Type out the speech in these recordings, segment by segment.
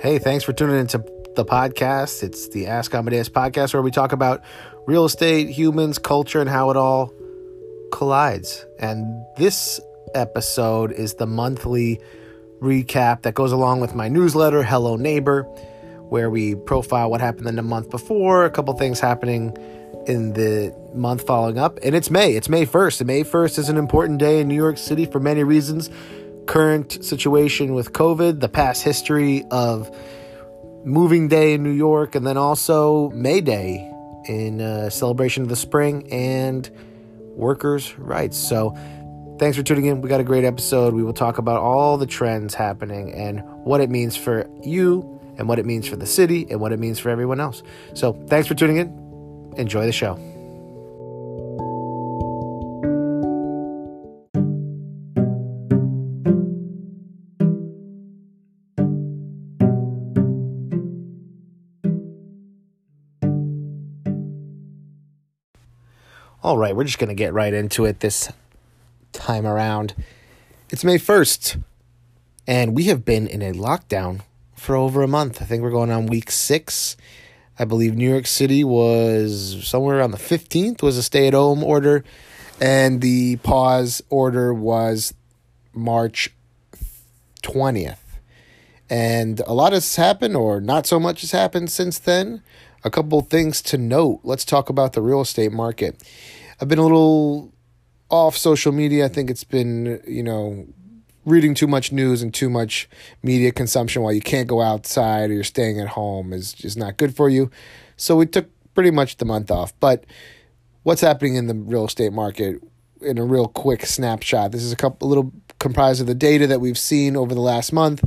Hey, thanks for tuning into the podcast. It's the Ask Amadeus podcast where we talk about real estate, humans, culture, and how it all collides. And this episode is the monthly recap that goes along with my newsletter, Hello Neighbor, where we profile what happened in the month before, a couple things happening in the month following up. And it's May. It's May 1st. And May 1st is an important day in New York City for many reasons. Current situation with COVID, the past history of moving day in New York, and then also May Day in uh, celebration of the spring and workers' rights. So, thanks for tuning in. We got a great episode. We will talk about all the trends happening and what it means for you, and what it means for the city, and what it means for everyone else. So, thanks for tuning in. Enjoy the show. All right, we're just going to get right into it this time around. It's May 1st, and we have been in a lockdown for over a month. I think we're going on week six. I believe New York City was somewhere around the 15th was a stay-at-home order, and the pause order was March 20th. And a lot has happened, or not so much has happened since then. A couple things to note. Let's talk about the real estate market. I've been a little off social media. I think it's been, you know, reading too much news and too much media consumption while you can't go outside or you're staying at home is just not good for you. So we took pretty much the month off. But what's happening in the real estate market in a real quick snapshot? This is a couple a little comprised of the data that we've seen over the last month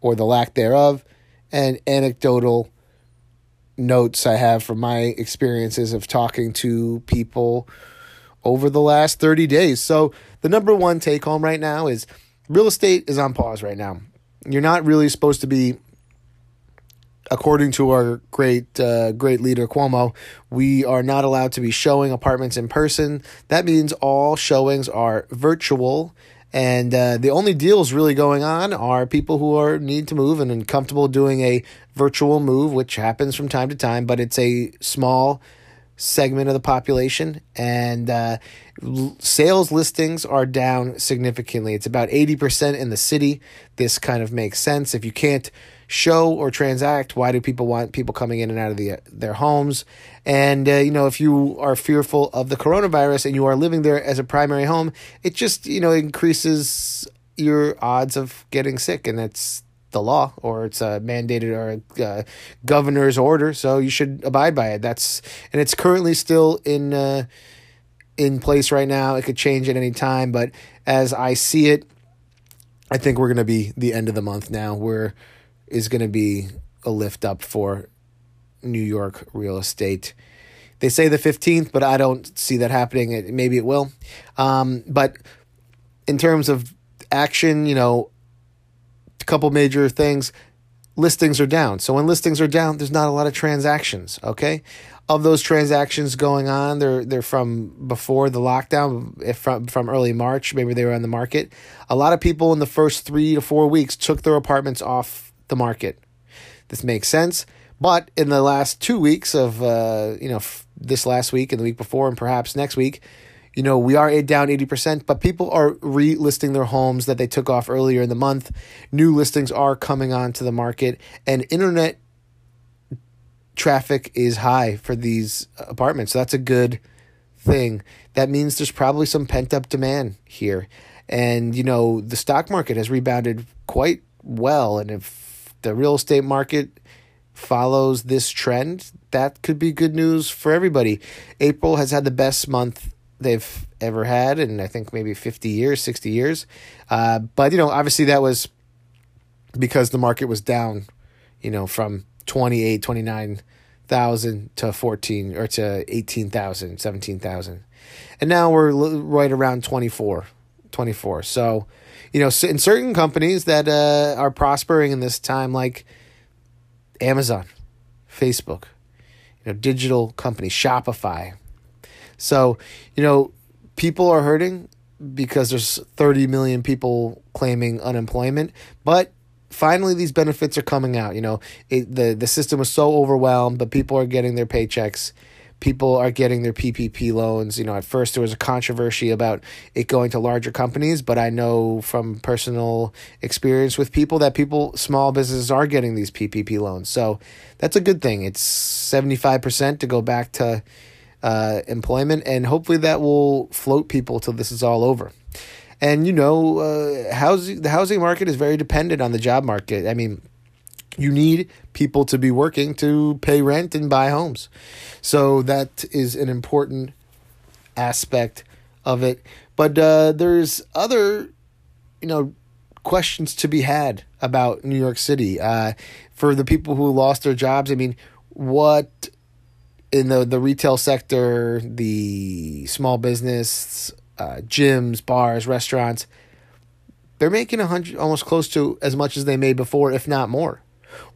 or the lack thereof and anecdotal notes I have from my experiences of talking to people over the last 30 days. So, the number one take home right now is real estate is on pause right now. You're not really supposed to be according to our great uh, great leader Cuomo, we are not allowed to be showing apartments in person. That means all showings are virtual and uh, the only deals really going on are people who are need to move and, uncomfortable doing a virtual move, which happens from time to time, but it's a small segment of the population. And uh, sales listings are down significantly. It's about 80% in the city. This kind of makes sense. If you can't show or transact, why do people want people coming in and out of the, their homes? And, uh, you know, if you are fearful of the coronavirus and you are living there as a primary home, it just, you know, increases your odds of getting sick. And that's the law or it's a mandated or a uh, governor's order. So you should abide by it. That's, and it's currently still in, uh, in place right now. It could change at any time. But as I see it, I think we're going to be the end of the month now where is going to be a lift up for New York real estate. They say the 15th, but I don't see that happening. Maybe it will. Um, but in terms of action, you know, a couple major things. Listings are down. So when listings are down, there's not a lot of transactions. Okay, of those transactions going on, they're they're from before the lockdown, from from early March. Maybe they were on the market. A lot of people in the first three to four weeks took their apartments off the market. This makes sense. But in the last two weeks of, uh, you know, f- this last week and the week before, and perhaps next week, you know, we are down 80%, but people are relisting their homes that they took off earlier in the month. New listings are coming onto the market, and internet traffic is high for these apartments. So that's a good thing. That means there's probably some pent up demand here. And, you know, the stock market has rebounded quite well. And if the real estate market follows this trend, that could be good news for everybody. April has had the best month they've ever had in I think maybe 50 years, 60 years. Uh, but you know, obviously that was because the market was down, you know, from 28, 29,000 to 14 or to 18,000, 17,000. And now we're right around 24, 24. So, you know, in certain companies that uh, are prospering in this time like Amazon, Facebook, you know, digital companies, Shopify, so, you know, people are hurting because there's 30 million people claiming unemployment, but finally these benefits are coming out. You know, it, the the system was so overwhelmed, but people are getting their paychecks. People are getting their PPP loans. You know, at first there was a controversy about it going to larger companies, but I know from personal experience with people that people, small businesses, are getting these PPP loans. So that's a good thing. It's seventy five percent to go back to uh, employment, and hopefully that will float people till this is all over. And you know, uh, housing the housing market is very dependent on the job market. I mean, you need people to be working to pay rent and buy homes, so that is an important aspect of it. But uh, there's other, you know, questions to be had about New York City. Uh, for the people who lost their jobs, I mean, what in the the retail sector, the small business, uh, gyms, bars, restaurants, they're making a hundred, almost close to as much as they made before, if not more.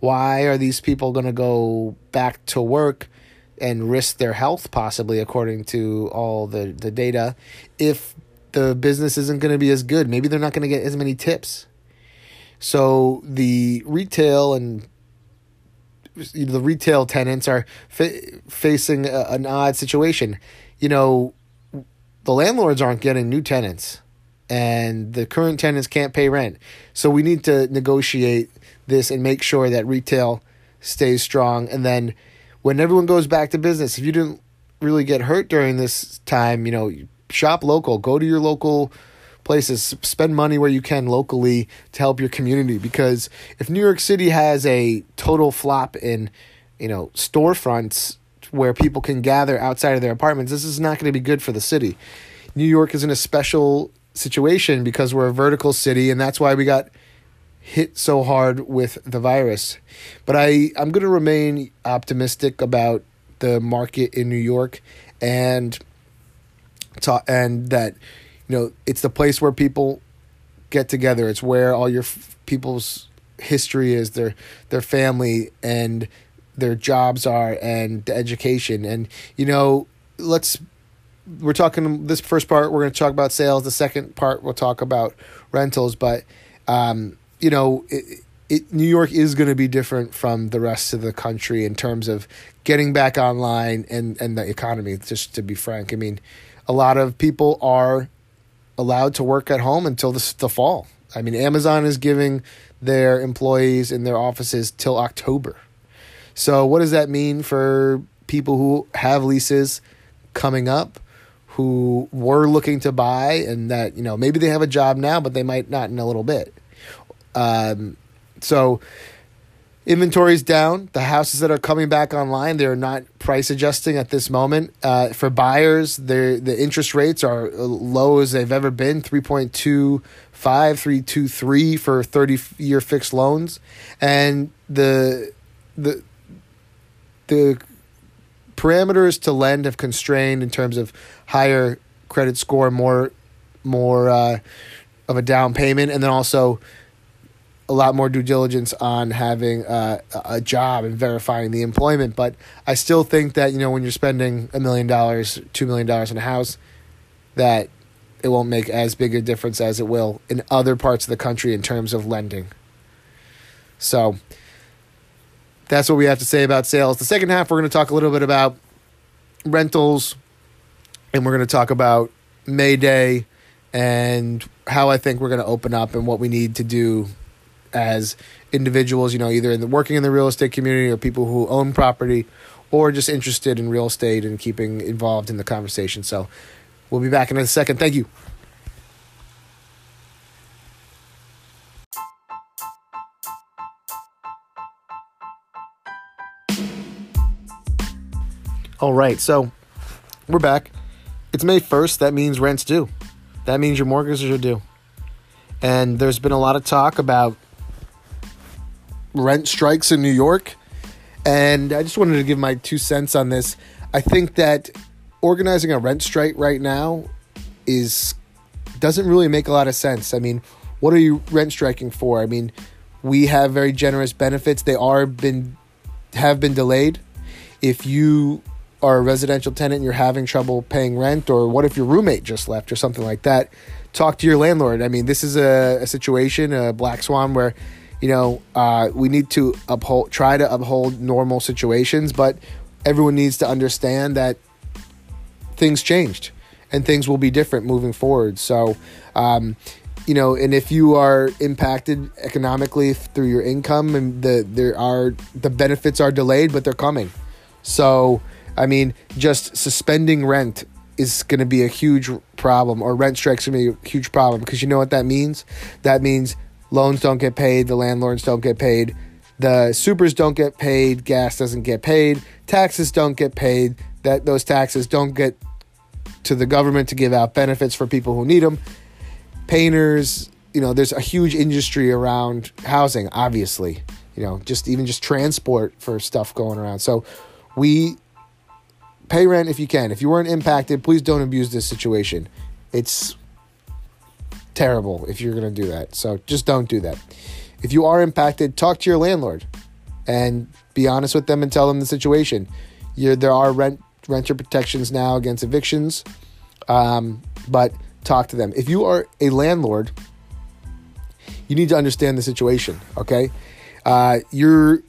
Why are these people going to go back to work and risk their health, possibly, according to all the, the data, if the business isn't going to be as good? Maybe they're not going to get as many tips. So the retail and the retail tenants are fa- facing a, an odd situation. You know, the landlords aren't getting new tenants and the current tenants can't pay rent. So we need to negotiate this and make sure that retail stays strong. And then when everyone goes back to business, if you didn't really get hurt during this time, you know, shop local, go to your local places, spend money where you can locally to help your community. Because if New York City has a total flop in, you know, storefronts where people can gather outside of their apartments, this is not going to be good for the city. New York is in a special situation because we're a vertical city, and that's why we got hit so hard with the virus. But I, I'm going to remain optimistic about the market in New York and ta- and that you know it's the place where people get together. It's where all your f- people's history is, their their family and their jobs are and the education and you know let's we're talking this first part we're going to talk about sales. The second part we'll talk about rentals. But um, you know it, it, new york is going to be different from the rest of the country in terms of getting back online and, and the economy just to be frank. I mean a lot of people are allowed to work at home until the, the fall. I mean amazon is giving their employees in their offices till october. So, what does that mean for people who have leases coming up, who were looking to buy, and that, you know, maybe they have a job now, but they might not in a little bit? Um, so, inventory's down. The houses that are coming back online, they're not price adjusting at this moment. Uh, for buyers, the interest rates are low as they've ever been 3.25, 323 for 30 year fixed loans. And the the the parameters to lend have constrained in terms of higher credit score, more more uh, of a down payment, and then also a lot more due diligence on having uh, a job and verifying the employment. But I still think that you know when you're spending a million dollars, two million dollars in a house, that it won't make as big a difference as it will in other parts of the country in terms of lending. So that's what we have to say about sales. The second half, we're going to talk a little bit about rentals, and we're going to talk about May Day and how I think we're going to open up and what we need to do as individuals, you know, either in the working in the real estate community or people who own property or just interested in real estate and keeping involved in the conversation. So we'll be back in a second. Thank you. All right, so we're back. It's May 1st. That means rent's due. That means your mortgages are due. And there's been a lot of talk about rent strikes in New York. And I just wanted to give my two cents on this. I think that organizing a rent strike right now is doesn't really make a lot of sense. I mean, what are you rent striking for? I mean, we have very generous benefits. They are been have been delayed. If you are a residential tenant and you're having trouble paying rent, or what if your roommate just left or something like that, talk to your landlord. I mean, this is a, a situation, a black swan, where you know, uh, we need to uphold, try to uphold normal situations, but everyone needs to understand that things changed and things will be different moving forward. So, um, you know, and if you are impacted economically through your income, and the there are the benefits are delayed, but they're coming. So, I mean, just suspending rent is going to be a huge problem, or rent strikes are going to be a huge problem because you know what that means? That means loans don't get paid, the landlords don't get paid, the supers don't get paid, gas doesn't get paid, taxes don't get paid. That those taxes don't get to the government to give out benefits for people who need them. Painters, you know, there's a huge industry around housing, obviously. You know, just even just transport for stuff going around. So we pay rent if you can. If you weren't impacted, please don't abuse this situation. It's terrible if you're going to do that. So just don't do that. If you are impacted, talk to your landlord and be honest with them and tell them the situation. You're, there are rent renter protections now against evictions, um, but talk to them. If you are a landlord, you need to understand the situation. Okay, uh, you're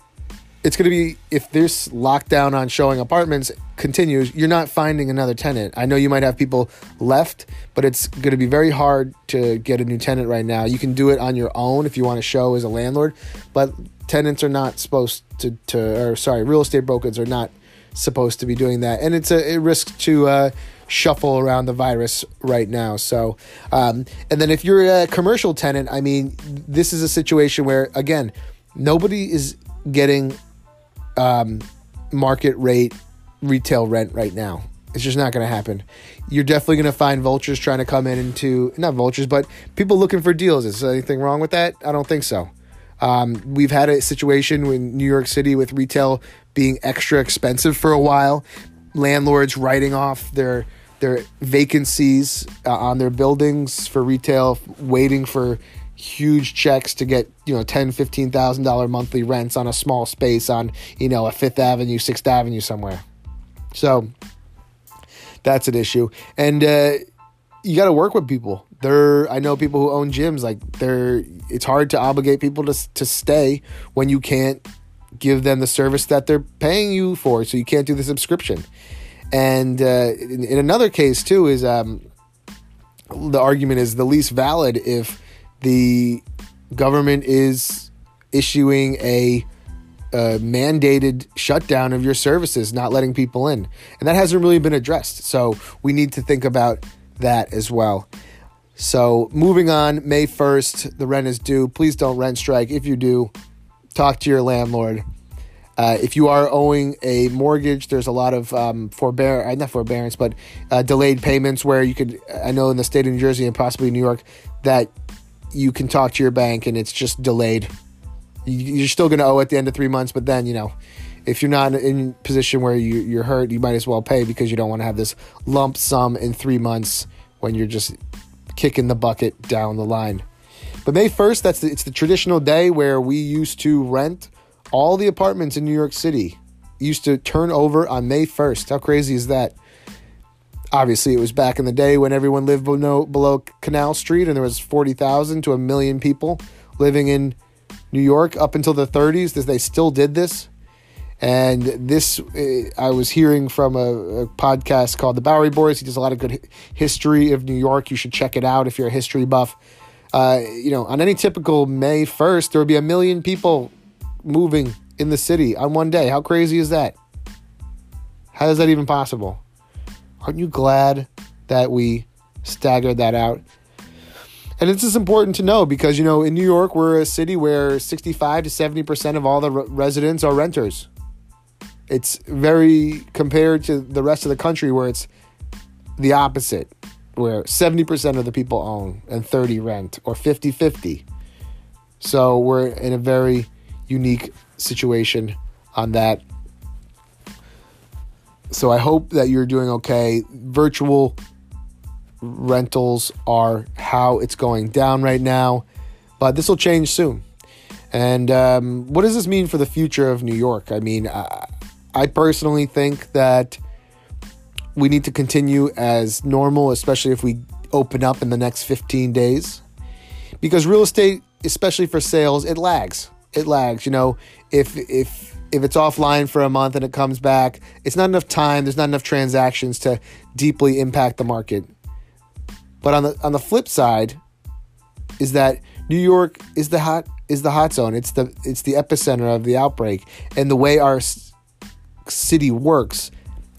it's going to be if this lockdown on showing apartments continues, you're not finding another tenant. I know you might have people left, but it's going to be very hard to get a new tenant right now. You can do it on your own if you want to show as a landlord, but tenants are not supposed to, to or sorry, real estate brokers are not supposed to be doing that, and it's a, a risk to uh, shuffle around the virus right now. So, um, and then if you're a commercial tenant, I mean, this is a situation where again, nobody is getting um, market rate retail rent right now. It's just not going to happen. You're definitely going to find vultures trying to come in into not vultures, but people looking for deals. Is there anything wrong with that? I don't think so. Um, we've had a situation in New York City with retail being extra expensive for a while, landlords writing off their their vacancies uh, on their buildings for retail, waiting for huge checks to get you know ten fifteen thousand dollar monthly rents on a small space on you know a Fifth Avenue, Sixth Avenue somewhere. So that's an issue, and uh, you got to work with people. There, I know people who own gyms. Like, they're it's hard to obligate people to to stay when you can't give them the service that they're paying you for, so you can't do the subscription. And uh, in, in, another case too is um, the argument is the least valid if the government is issuing a, a mandated shutdown of your services, not letting people in, and that hasn't really been addressed. So we need to think about that as well. So moving on, May 1st, the rent is due. Please don't rent strike. If you do, talk to your landlord. Uh, if you are owing a mortgage, there's a lot of um, forbear, uh, not forbearance, but uh, delayed payments where you could, I know in the state of New Jersey and possibly New York, that you can talk to your bank and it's just delayed. You're still going to owe at the end of three months, but then, you know, if you're not in position where you, you're hurt, you might as well pay because you don't want to have this lump sum in three months when you're just kicking the bucket down the line. But May 1st, that's the, it's the traditional day where we used to rent all the apartments in New York City. Used to turn over on May 1st. How crazy is that? Obviously, it was back in the day when everyone lived below, below Canal Street and there was 40,000 to a million people living in New York up until the 30s. They still did this. And this, eh, I was hearing from a, a, podcast called The Bowery Boys. He does a lot of good history of New York. You should check it out if you're a history buff uh, you know, on any typical May 1st, there would be a million people moving in the city on one day. How crazy is that? How is that even possible? Aren't you glad that we staggered that out? And it's just important to know because, you know, in New York, we're a city where 65 to 70% of all the re- residents are renters. It's very compared to the rest of the country where it's the opposite where 70% of the people own and 30 rent or 50-50. So we're in a very unique situation on that. So I hope that you're doing okay. Virtual rentals are how it's going down right now, but this will change soon. And um, what does this mean for the future of New York? I mean, I, I personally think that we need to continue as normal, especially if we open up in the next 15 days. Because real estate especially for sales, it lags. It lags. You know, if if if it's offline for a month and it comes back, it's not enough time. There's not enough transactions to deeply impact the market. But on the on the flip side, is that New York is the hot is the hot zone. It's the it's the epicenter of the outbreak, and the way our city works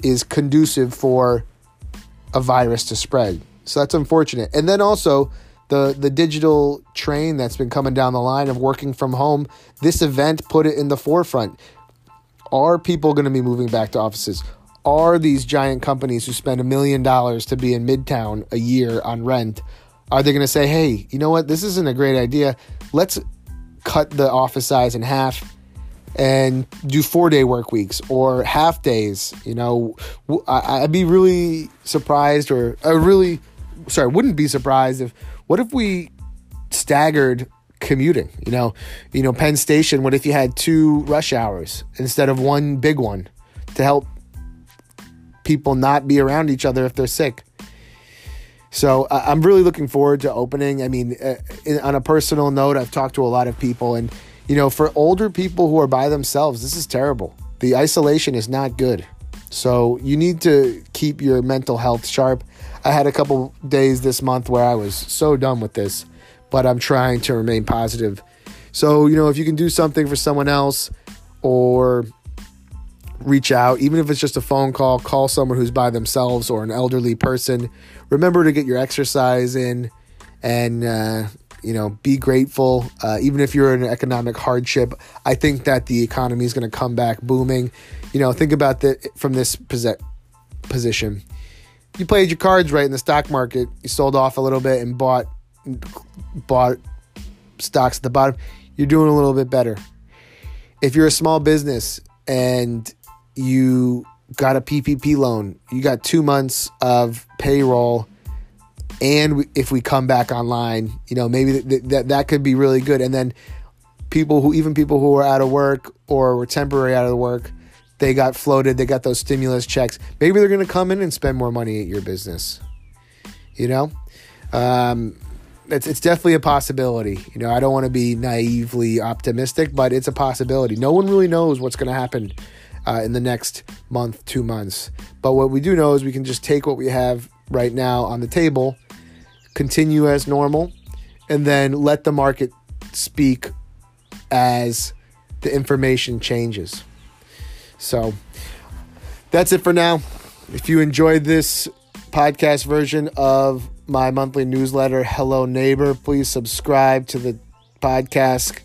is conducive for a virus to spread. So that's unfortunate. And then also the the digital train that's been coming down the line of working from home. This event put it in the forefront. Are people going to be moving back to offices? Are these giant companies who spend a million dollars to be in Midtown a year on rent? Are they going to say, "Hey, you know what? This isn't a great idea. Let's cut the office size in half and do four day work weeks or half days. You know, I'd be really surprised, or I really, sorry, wouldn't be surprised if what if we staggered commuting? You know, you know, Penn Station. What if you had two rush hours instead of one big one to help people not be around each other if they're sick? So uh, I'm really looking forward to opening. I mean, uh, in, on a personal note, I've talked to a lot of people, and you know, for older people who are by themselves, this is terrible. The isolation is not good. So you need to keep your mental health sharp. I had a couple days this month where I was so done with this, but I'm trying to remain positive. So, you know, if you can do something for someone else or reach out, even if it's just a phone call, call someone who's by themselves or an elderly person. Remember to get your exercise in and, uh, you know, be grateful. Uh, even if you're in economic hardship, I think that the economy is going to come back booming. You know, think about that from this position. You played your cards right in the stock market. You sold off a little bit and bought bought stocks at the bottom. You're doing a little bit better. If you're a small business and you got a PPP loan, you got two months of payroll and if we come back online, you know, maybe that, that that could be really good. And then people who even people who are out of work or were temporary out of work, they got floated, they got those stimulus checks. Maybe they're going to come in and spend more money at your business. You know, um, it's it's definitely a possibility. You know, I don't want to be naively optimistic, but it's a possibility. No one really knows what's going to happen uh, in the next month, two months. But what we do know is we can just take what we have right now on the table continue as normal, and then let the market speak as the information changes. So that's it for now. If you enjoyed this podcast version of my monthly newsletter, Hello Neighbor, please subscribe to the podcast.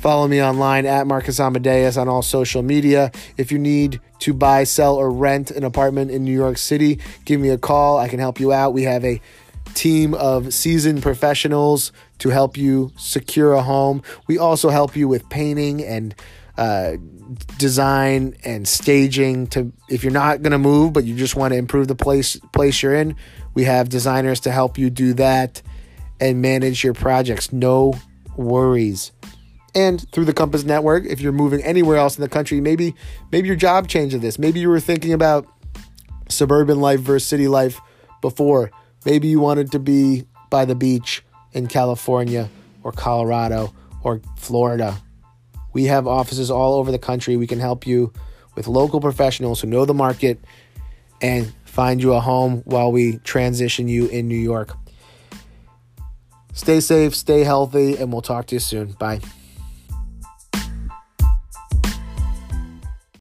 Follow me online at Marcus Amadeus on all social media. If you need to buy, sell, or rent an apartment in New York City, give me a call. I can help you out. We have a team of seasoned professionals to help you secure a home. We also help you with painting and uh, design and staging. To if you're not going to move, but you just want to improve the place place you're in, we have designers to help you do that and manage your projects. No worries. And through the Compass Network, if you're moving anywhere else in the country, maybe maybe your job changed this. Maybe you were thinking about suburban life versus city life before Maybe you wanted to be by the beach in California or Colorado or Florida. We have offices all over the country. We can help you with local professionals who know the market and find you a home while we transition you in New York. Stay safe, stay healthy, and we'll talk to you soon. Bye.